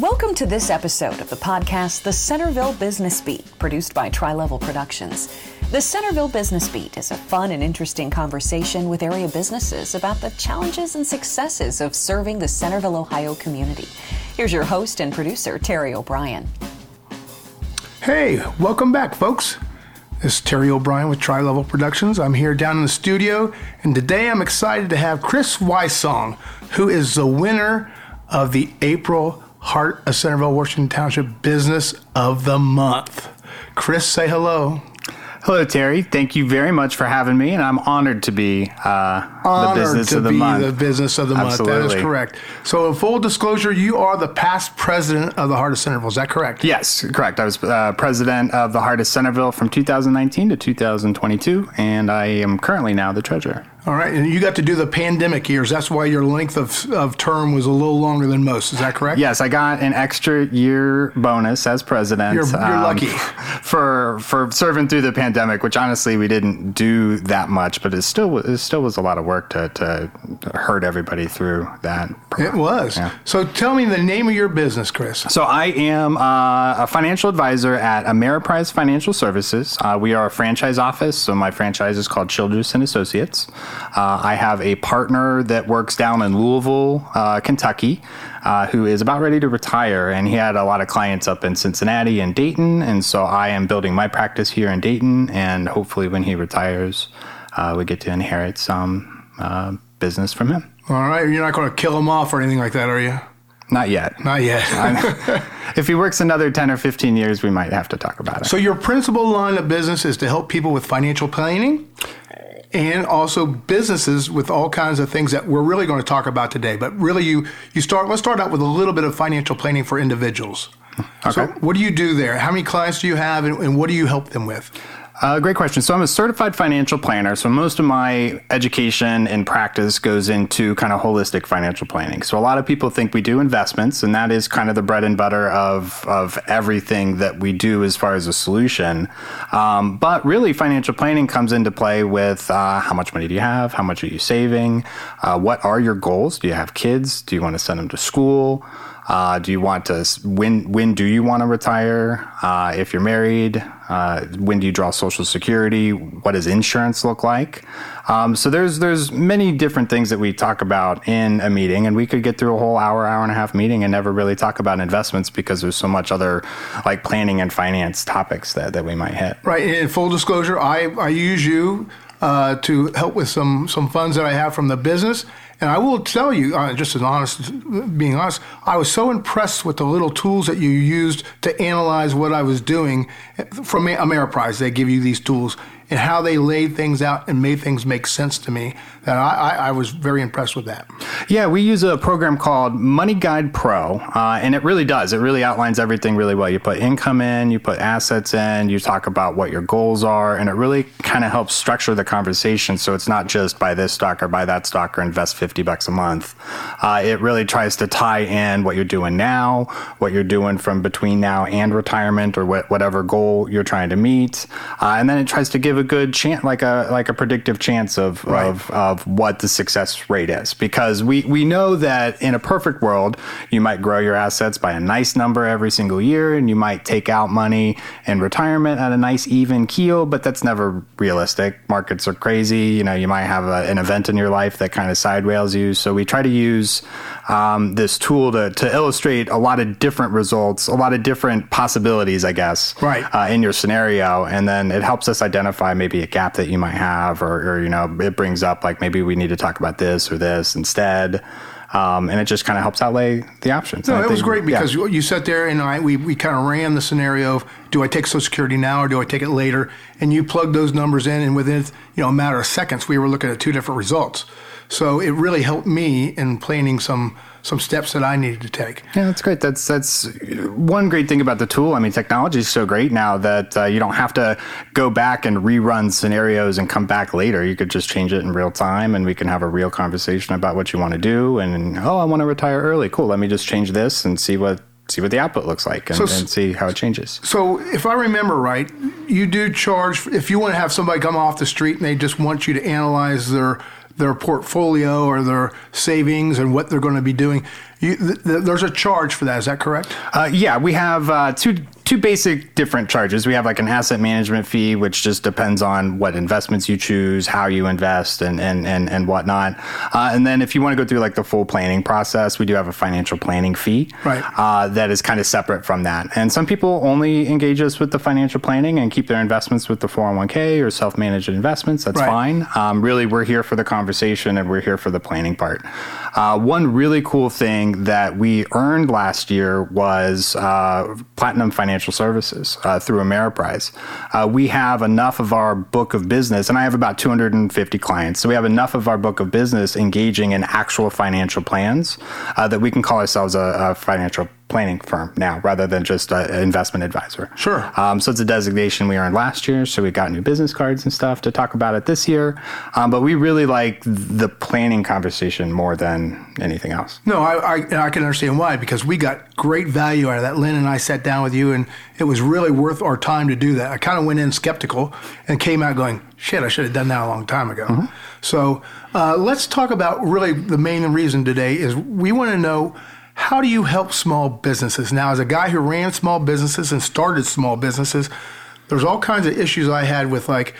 Welcome to this episode of the podcast, The Centerville Business Beat, produced by Tri Level Productions. The Centerville Business Beat is a fun and interesting conversation with area businesses about the challenges and successes of serving the Centerville, Ohio community. Here's your host and producer, Terry O'Brien. Hey, welcome back, folks. This is Terry O'Brien with Tri Level Productions. I'm here down in the studio, and today I'm excited to have Chris Wysong, who is the winner of the April Heart of Centerville, Washington Township Business of the Month. Chris, say hello. Hello, Terry. Thank you very much for having me, and I'm honored to be uh, Honored the business to of the be month. the business of the month. That Absolutely. is correct. So, in full disclosure, you are the past president of the Heart of Centerville. Is that correct? Yes, correct. I was uh, president of the Heart of Centerville from 2019 to 2022, and I am currently now the treasurer. All right, and you got to do the pandemic years. That's why your length of, of term was a little longer than most. Is that correct? Yes, I got an extra year bonus as president. You're- you're lucky. for for serving through the pandemic, which honestly we didn't do that much, but it still was- it still was a lot of work to to hurt everybody through that. It was. Yeah. So tell me the name of your business, Chris. So I am uh, a financial advisor at Ameriprise Financial Services. Uh, we are a franchise office, so my franchise is called Childress and Associates. Uh, I have a partner that works down in Louisville, uh, Kentucky, uh, who is about ready to retire, and he had a lot of clients up in Cincinnati and Dayton, and so I am building my practice here in Dayton, and hopefully when he retires, uh, we get to inherit some uh, business from him. All right, you're not going to kill him off or anything like that, are you? Not yet. Not yet. If he works another 10 or 15 years, we might have to talk about it. so your principal line of business is to help people with financial planning and also businesses with all kinds of things that we're really going to talk about today. But really you you start let's start out with a little bit of financial planning for individuals. Okay. So what do you do there? How many clients do you have and, and what do you help them with? Uh, great question. So I'm a certified financial planner. So most of my education and practice goes into kind of holistic financial planning. So a lot of people think we do investments, and that is kind of the bread and butter of of everything that we do as far as a solution. Um, but really, financial planning comes into play with uh, how much money do you have? How much are you saving? Uh, what are your goals? Do you have kids? Do you want to send them to school? Uh, do you want to when when do you want to retire? Uh, if you're married, uh, when do you draw Social Security? What does insurance look like? Um, so there's there's many different things that we talk about in a meeting, and we could get through a whole hour, hour and a half meeting and never really talk about investments because there's so much other like planning and finance topics that, that we might hit. Right. In full disclosure, I, I use you uh, to help with some, some funds that I have from the business. And I will tell you, uh, just honest, being honest, I was so impressed with the little tools that you used to analyze what I was doing from Ameriprise. They give you these tools and how they laid things out and made things make sense to me. That I, I, I was very impressed with that. Yeah, we use a program called Money Guide Pro, uh, and it really does. It really outlines everything really well. You put income in, you put assets in, you talk about what your goals are, and it really kind of helps structure the conversation so it's not just buy this stock or buy that stock or invest 50 bucks a month. Uh, it really tries to tie in what you're doing now, what you're doing from between now and retirement or what, whatever goal you're trying to meet. Uh, and then it tries to give a good chance, like a, like a predictive chance of, of, of what the success rate is. Because we, we know that in a perfect world, you might grow your assets by a nice number every single year and you might take out money in retirement at a nice even keel, but that's never realistic. Markets are crazy. You know, you might have a, an event in your life that kind of sideways you. So we try to use um, this tool to, to illustrate a lot of different results, a lot of different possibilities, I guess, Right. uh, in your scenario. And then it helps us identify maybe a gap that you might have, or, or you know, it brings up like maybe we need to talk about this or this instead. Um, and it just kind of helps outlay the options. No, And it was great because you you sat there and I, we, we kind of ran the scenario of do I take Social Security now or do I take it later? And you plugged those numbers in, and within you know a matter of seconds, we were looking at two different results. So it really helped me in planning some some steps that I needed to take. Yeah, that's great. That's that's one great thing about the tool. I mean, technology is so great now that uh, you don't have to go back and rerun scenarios and come back later. You could just change it in real time, and we can have a real conversation about what you want to do. And oh, I want to retire early. Cool. Let me just change this and see what see what the output looks like and, So- and see how it changes. So if I remember right, you do charge if you want to have somebody come off the street and they just want you to analyze their their portfolio or their savings and what they're going to be doing. You, th- th- there's a charge for that. Is that correct? Uh, yeah, we have uh, two two basic different charges. We have like an asset management fee, which just depends on what investments you choose, how you invest, and and and, and whatnot. Uh, and then if you want to go through like the full planning process, we do have a financial planning fee, right? Uh, that is kind of separate from that. And some people only engage us with the financial planning and keep their investments with the 401k or self managed investments. That's right. fine. Um, really, we're here for the conversation and we're here for the planning part. Uh, one really cool thing that we earned last year was uh, Platinum Financial Services uh, through Ameriprise. Uh, we have enough of our book of business, and I have about 250 clients, so we have enough of our book of business engaging in actual financial plans uh, that we can call ourselves a, a financial planning firm now rather than just an investment advisor. Sure. Um, so it's a designation we earned last year. So we got new business cards and stuff to talk about it this year. Um, but we really like the planning conversation more than anything else. No, I, I, I, can understand why because we got great value out of that. Lynn and I sat down with you, and it was really worth our time to do that. I kind of went in skeptical and came out going, shit, I should have done that a long time ago. Mm-hmm. So uh, let's talk about really the main reason today is we want to know how do you help small businesses? Now, as a guy who ran small businesses and started small businesses, there's all kinds of issues I had with like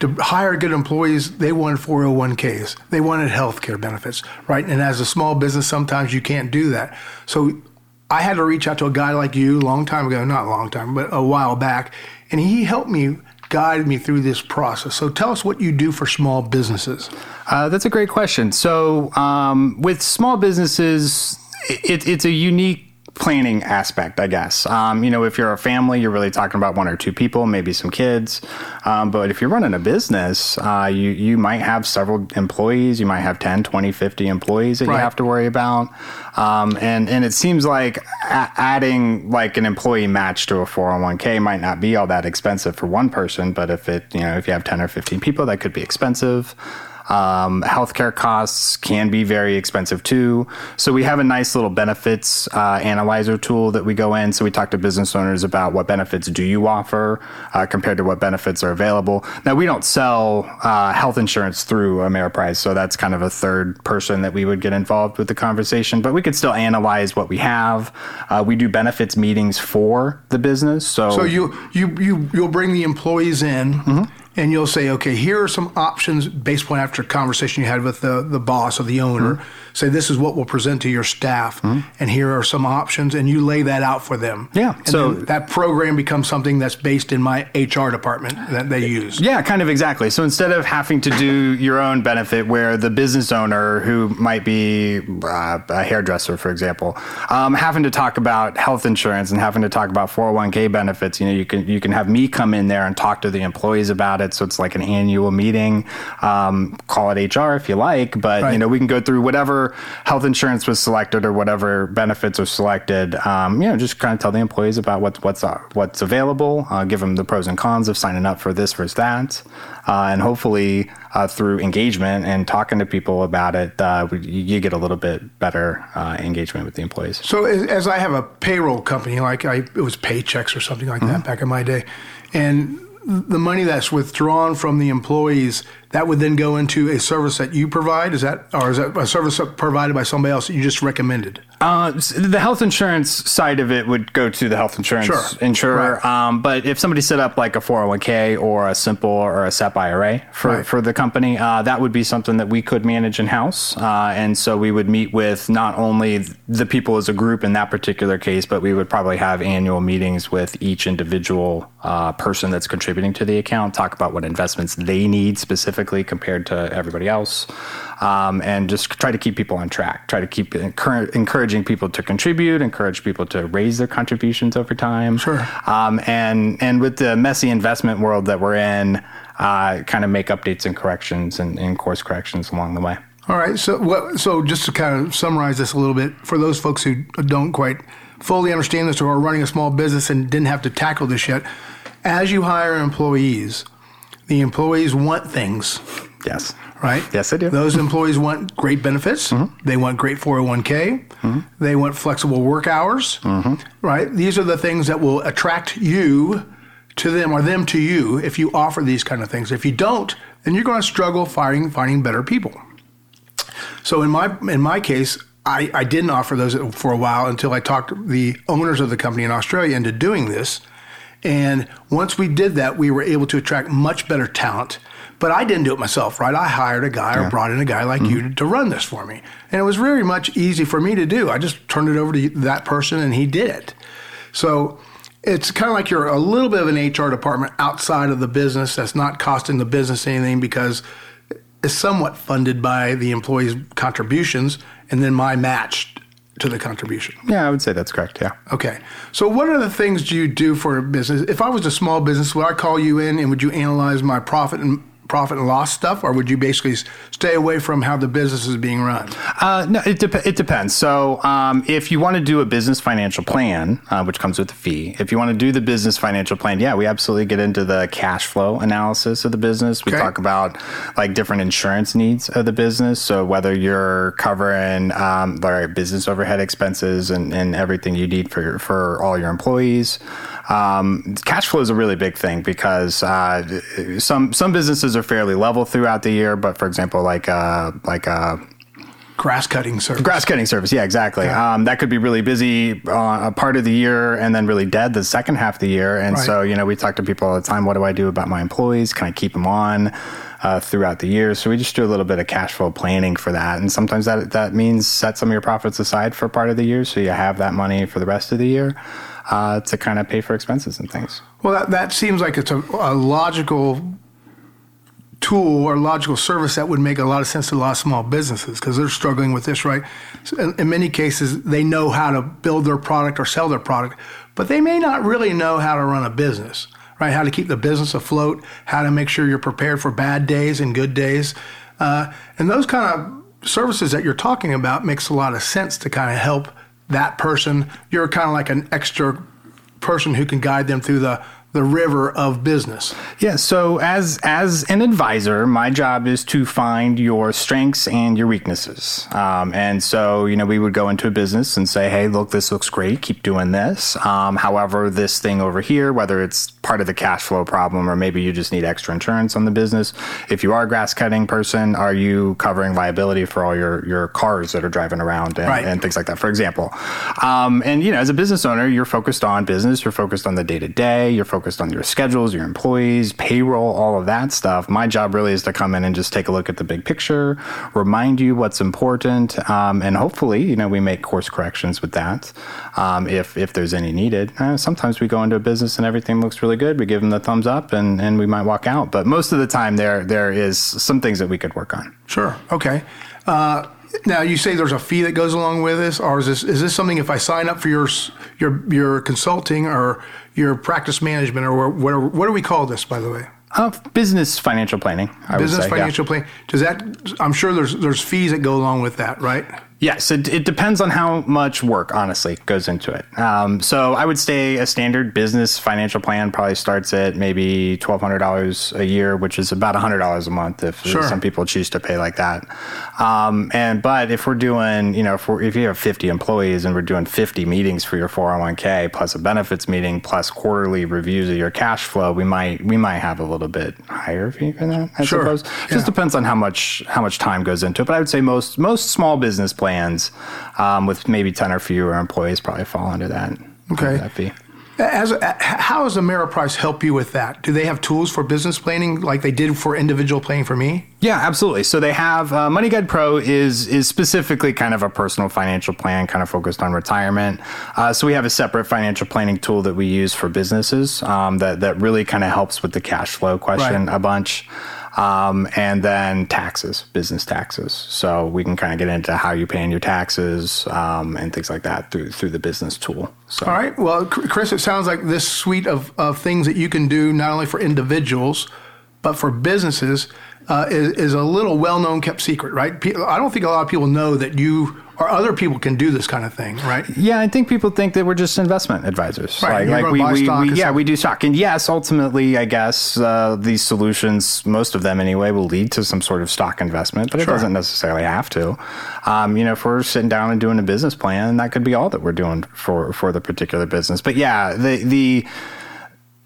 to hire good employees, they wanted 401ks, they wanted health care benefits, right? And as a small business, sometimes you can't do that. So I had to reach out to a guy like you a long time ago, not a long time, but a while back, and he helped me guide me through this process. So tell us what you do for small businesses. Uh, that's a great question. So um, with small businesses, it, it's a unique planning aspect, I guess. Um, you know, if you're a family, you're really talking about one or two people, maybe some kids. Um, but if you're running a business, uh, you, you might have several employees. You might have 10, 20, 50 employees that right. you have to worry about. Um, and, and it seems like a- adding like an employee match to a 401k might not be all that expensive for one person. But if it, you know, if you have 10 or 15 people, that could be expensive. Um, healthcare costs can be very expensive too. So we have a nice little benefits uh, analyzer tool that we go in. So we talk to business owners about what benefits do you offer uh, compared to what benefits are available. Now we don't sell uh, health insurance through Ameriprise, so that's kind of a third person that we would get involved with the conversation. But we could still analyze what we have. Uh, we do benefits meetings for the business. So so you you you you'll bring the employees in. Mm-hmm and you'll say, okay, here are some options based upon after a conversation you had with the, the boss or the owner. Mm-hmm. Say, this is what we'll present to your staff, mm-hmm. and here are some options, and you lay that out for them. Yeah. And so that program becomes something that's based in my HR department that they use. Yeah, kind of exactly. So instead of having to do your own benefit, where the business owner, who might be uh, a hairdresser, for example, um, having to talk about health insurance and having to talk about 401k benefits, you know, you can you can have me come in there and talk to the employees about it. So it's like an annual meeting. Um, call it HR if you like, but right. you know we can go through whatever health insurance was selected or whatever benefits are selected. Um, you know, just kind of tell the employees about what's what's uh, what's available. Uh, give them the pros and cons of signing up for this versus that, uh, and hopefully uh, through engagement and talking to people about it, uh, you get a little bit better uh, engagement with the employees. So as I have a payroll company, like I, it was paychecks or something like mm-hmm. that back in my day, and the money that's withdrawn from the employees that would then go into a service that you provide is that or is that a service provided by somebody else that you just recommended uh, the health insurance side of it would go to the health insurance sure. insurer right. um, but if somebody set up like a 401k or a simple or a sep ira for, right. for the company uh, that would be something that we could manage in-house uh, and so we would meet with not only the people as a group in that particular case but we would probably have annual meetings with each individual uh, person that's contributing to the account talk about what investments they need specifically specifically compared to everybody else, um, and just try to keep people on track. Try to keep encouraging people to contribute, encourage people to raise their contributions over time. Sure. Um, and and with the messy investment world that we're in, uh, kind of make updates and corrections and, and course corrections along the way. All right. So what? So just to kind of summarize this a little bit for those folks who don't quite fully understand this or are running a small business and didn't have to tackle this yet, as you hire employees the employees want things. Yes. Right? Yes, they do. Those employees want great benefits. Mm-hmm. They want great 401k. Mm-hmm. They want flexible work hours. Mm-hmm. Right? These are the things that will attract you to them or them to you if you offer these kind of things. If you don't, then you're going to struggle finding finding better people. So in my in my case, I, I didn't offer those for a while until I talked the owners of the company in Australia into doing this. And once we did that, we were able to attract much better talent. But I didn't do it myself, right? I hired a guy yeah. or brought in a guy like mm-hmm. you to, to, run this for me. And it was very much easy for me to do. I just turned it over to that person and he did it. So it's kind of like you're a little bit of an HR department outside of the business that's not costing the business anything because it's somewhat funded by the employees' contributions and then my match to the contribution. Yeah, I would say that's correct. Yeah. Okay. So, what are the things do you do for a business? If I was a small business, would I call you in and would you analyze my profit and profit and loss stuff, or would you basically stay away from how the business is being run? Uh, no, it, de- it depends. So, um, if you want to do a business financial plan, uh, which comes with a fee, if you want to do the business financial plan, yeah, we absolutely get into the cash flow analysis of the business. We okay. talk about like different insurance needs of the business. So, whether you're covering um, like business overhead expenses and, and everything you need for for all your employees. Um, cash flow is a really big thing because uh, some some businesses are fairly level throughout the year, but for example, like uh, like uh, grass cutting service. Grass cutting service, yeah, exactly. Yeah. Um, that could be really busy uh, a part of the year and then really dead the second half of the year. And right. so, you know, we talk to people all the time. What do I do about my employees? Can I keep them on uh, throughout the year? So we just do a little bit of cash flow planning for that. And sometimes that that means set some of your profits aside for part of the year, so you have that money for the rest of the year uh, to kind of pay for expenses and things. Well, that, that seems like it's a, a logical tool or logical service that would make a lot of sense to a lot of small businesses because they're struggling with this, right? So in, in, many cases, they know how to build their product or sell their product, but they may not really know how to run a business, right? How to keep the business afloat, how to make sure you're prepared for bad days and good days. Uh, and those kind of services that you're talking about makes a lot of sense to kind of help that person. You're kind of like an extra person who can guide them through the the river of business. Yeah. So as as an advisor, my job is to find your strengths and your weaknesses. Um, and so you know we would go into a business and say, hey, look, this looks great. Keep doing this. Um, however, this thing over here, whether it's part of the cash flow problem or maybe you just need extra insurance on the business. If you are a grass cutting person, are you covering liability for all your your cars that are driving around and, right. and things like that? For example. Um, and you know, as a business owner, you're focused on business. You're focused on the day to day. You're focused on your schedules, your employees, payroll, all of that stuff. My job really is to come in and just take a look at the big picture, remind you what's important, um, and hopefully, you know, we make course corrections with that um, if if there's any needed. Uh, sometimes we go into a business and everything looks really good. We give them the thumbs up, and and we might walk out. But most of the time, there there is some things that we could work on. Sure. Okay. Uh, now you say there's a fee that goes along with this, or is this is this something if I sign up for your your your consulting or your practice management or whatever? What do we call this, by the way? Uh, business financial planning. I business say, financial yeah. planning. Does that? I'm sure there's there's fees that go along with that, right? Yes, it, it depends on how much work, honestly, goes into it. Um, so I would say a standard business financial plan probably starts at maybe twelve hundred dollars a year, which is about hundred dollars a month if sure. some people choose to pay like that. Um, and but if we're doing, you know, if, if you have fifty employees and we're doing fifty meetings for your four hundred one k plus a benefits meeting plus quarterly reviews of your cash flow, we might we might have a little bit higher fee for that. I sure. suppose. Yeah. Just depends on how much how much time goes into it. But I would say most most small business plans plans um, with maybe 10 or fewer employees probably fall under that. Okay. That fee. As, how does Ameriprise help you with that? Do they have tools for business planning like they did for individual planning for me? Yeah, absolutely. So they have uh, Money Guide Pro is is specifically kind of a personal financial plan, kind of focused on retirement. Uh, so we have a separate financial planning tool that we use for businesses um, that that really kind of helps with the cash flow question right. a bunch um, and then taxes, business taxes. So we can kind of get into how you're paying your taxes um, and things like that through through the business tool. So. All right. Well, Chris, it sounds like this suite of, of things that you can do not only for individuals but for businesses uh, is, is a little well known kept secret, right? I don't think a lot of people know that you or other people can do this kind of thing, right? Yeah, I think people think that we're just investment advisors. Right. Like, like we, we, we yeah, we do stock. And yes, ultimately, I guess uh, these solutions, most of them anyway, will lead to some sort of stock investment, but it doesn't necessarily have to. Um, you know, if we're sitting down and doing a business plan, that could be all that we're doing for for the particular business. But yeah, the the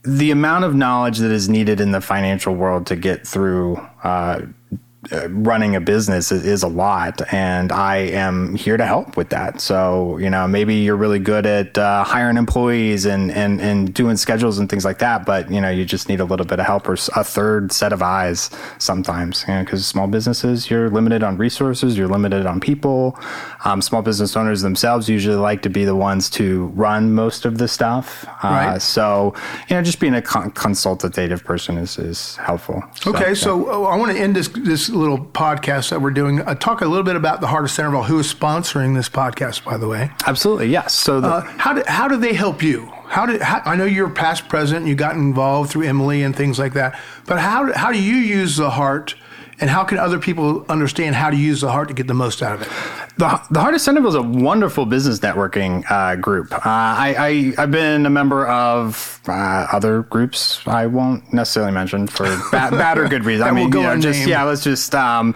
the amount of knowledge that is needed in the financial world to get through uh, running a business is, is, a lot, and I am here to help with that. So, you know, maybe you're really good at uh, hiring employees and, and, and doing schedules and things like that, but, you know, you just need a little bit of help or a third set of eyes sometimes, you know, because small businesses, you're limited on resources, you're limited on people. Um, small business owners themselves usually like to be the ones to run most of the stuff. Uh, right. So, you know, just being a con- consultative person is, is helpful. Okay, so, so uh, I want to end this, this little podcast that we're doing, uh, talk a little bit about the Heart of Centerville, who is sponsoring this podcast, by the way. Absolutely, yes. So, the, uh, how do how do they help you? How did how, I know you're past president? You got involved through Emily and things like that. But how how do you use the heart? And how can other people understand how to use the heart to get the most out of it? The, the Heart of Centerville is a wonderful business networking uh, group. Uh, I, I, have been a member of uh, other groups I won't necessarily mention for bad, bad or good reason. I mean, you know, just, yeah, let's just. Um,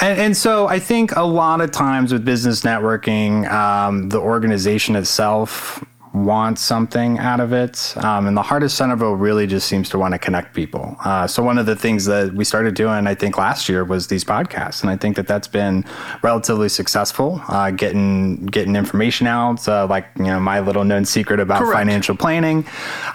and, and, so I think a lot of times with business networking, um, the organization itself want something out of it. Um, and the Heart of Centerville really just seems to want to connect people. Uh, so one of the things that we started doing, I think last year, was these podcasts, and I think that that's been relatively successful. Uh, getting getting information out, uh, like you know my little known secret about Correct. financial planning,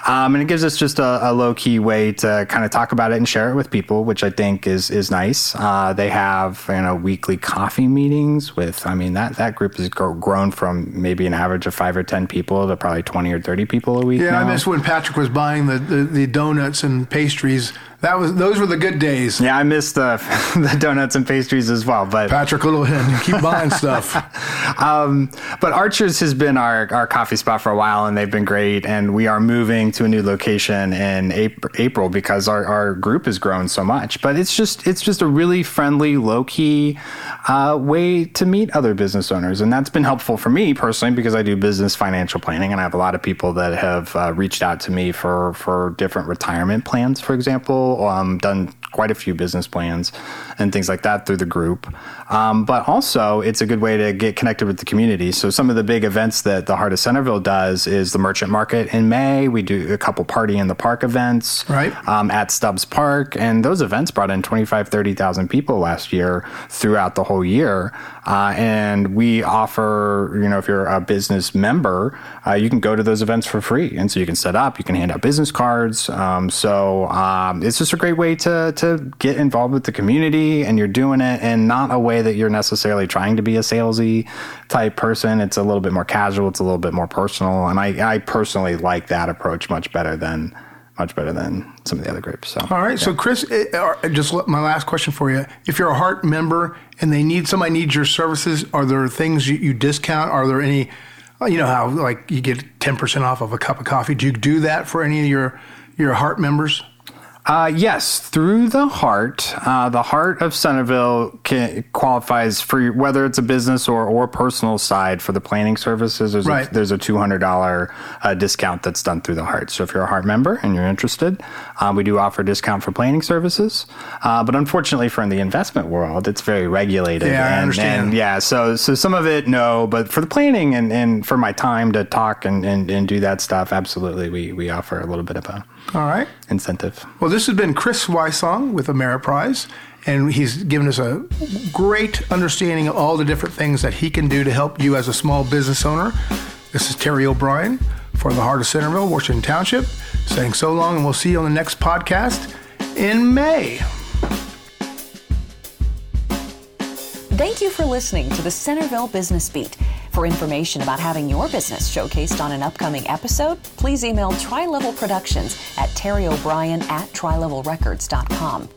um, and it gives us just a, a, low key way to kind of talk about it and share it with people, which I think is is nice. Uh, they have you know weekly coffee meetings with. I mean that that group has grown from maybe an average of five or ten people to probably 20 or 30 people a week. Yeah, now. I miss when Patrick was buying the, the, the donuts and pastries that was those were the good days. Yeah, I missed the the donuts and pastries as well. But Patrick Littlehin, keep buying stuff. um, but Archer's has been our our coffee spot for a while, and they've been great. And we are moving to a new location in April because our, our group has grown so much. But it's just it's just a really friendly, low key uh, way to meet other business owners, and that's been helpful for me personally because I do business financial planning, and I have a lot of people that have uh, reached out to me for for different retirement plans, for example um, done quite a few business plans and things like that through the group. Um, but also, it's a good way to get connected with the community. So, some of the big events that the Heart of Centerville does is the Merchant Market in May. We do a couple party in the park events right. um, at Stubbs Park. And those events brought in 25, 30,000 people last year throughout the whole year. Uh, and we offer, you know, if you're a business member, uh, you can go to those events for free. And so you can set up, you can hand out business cards. Um, so um, it's just a great way to, to get involved with the community and you're doing it in not a way that you're necessarily trying to be a salesy type person. It's a little bit more casual, it's a little bit more personal. And I, I personally like that approach much better than much better than some of the other groups. So, all right. Yeah. So, Chris, uh, just my last question for you: If you're a Heart member and they need somebody needs your services, are there things you, you discount? Are there any? Uh, you know how like you get ten percent off of a cup of coffee. Do you do that for any of your your Heart members? Uh, yes, through the heart. Uh, the heart of Centerville can, qualifies for whether it's a business or, or personal side for the planning services. There's right. a, there's a two hundred dollar uh, discount that's done through the heart. So if you're a heart member and you're interested, uh, we do offer a discount for planning services. Uh, but unfortunately, for in the investment world, it's very regulated. Yeah, and, I understand. And yeah, so so some of it no, but for the planning and, and for my time to talk and, and, and do that stuff, absolutely, we we offer a little bit of a all right incentive. Well, this has been Chris Wysong with Ameriprise, and he's given us a great understanding of all the different things that he can do to help you as a small business owner. This is Terry O'Brien for the Heart of Centerville, Washington Township, saying so long, and we'll see you on the next podcast in May. Thank you for listening to the Centerville Business Beat. For information about having your business showcased on an upcoming episode, please email Tri Level Productions at Terry O'Brien at trilevelrecords.com.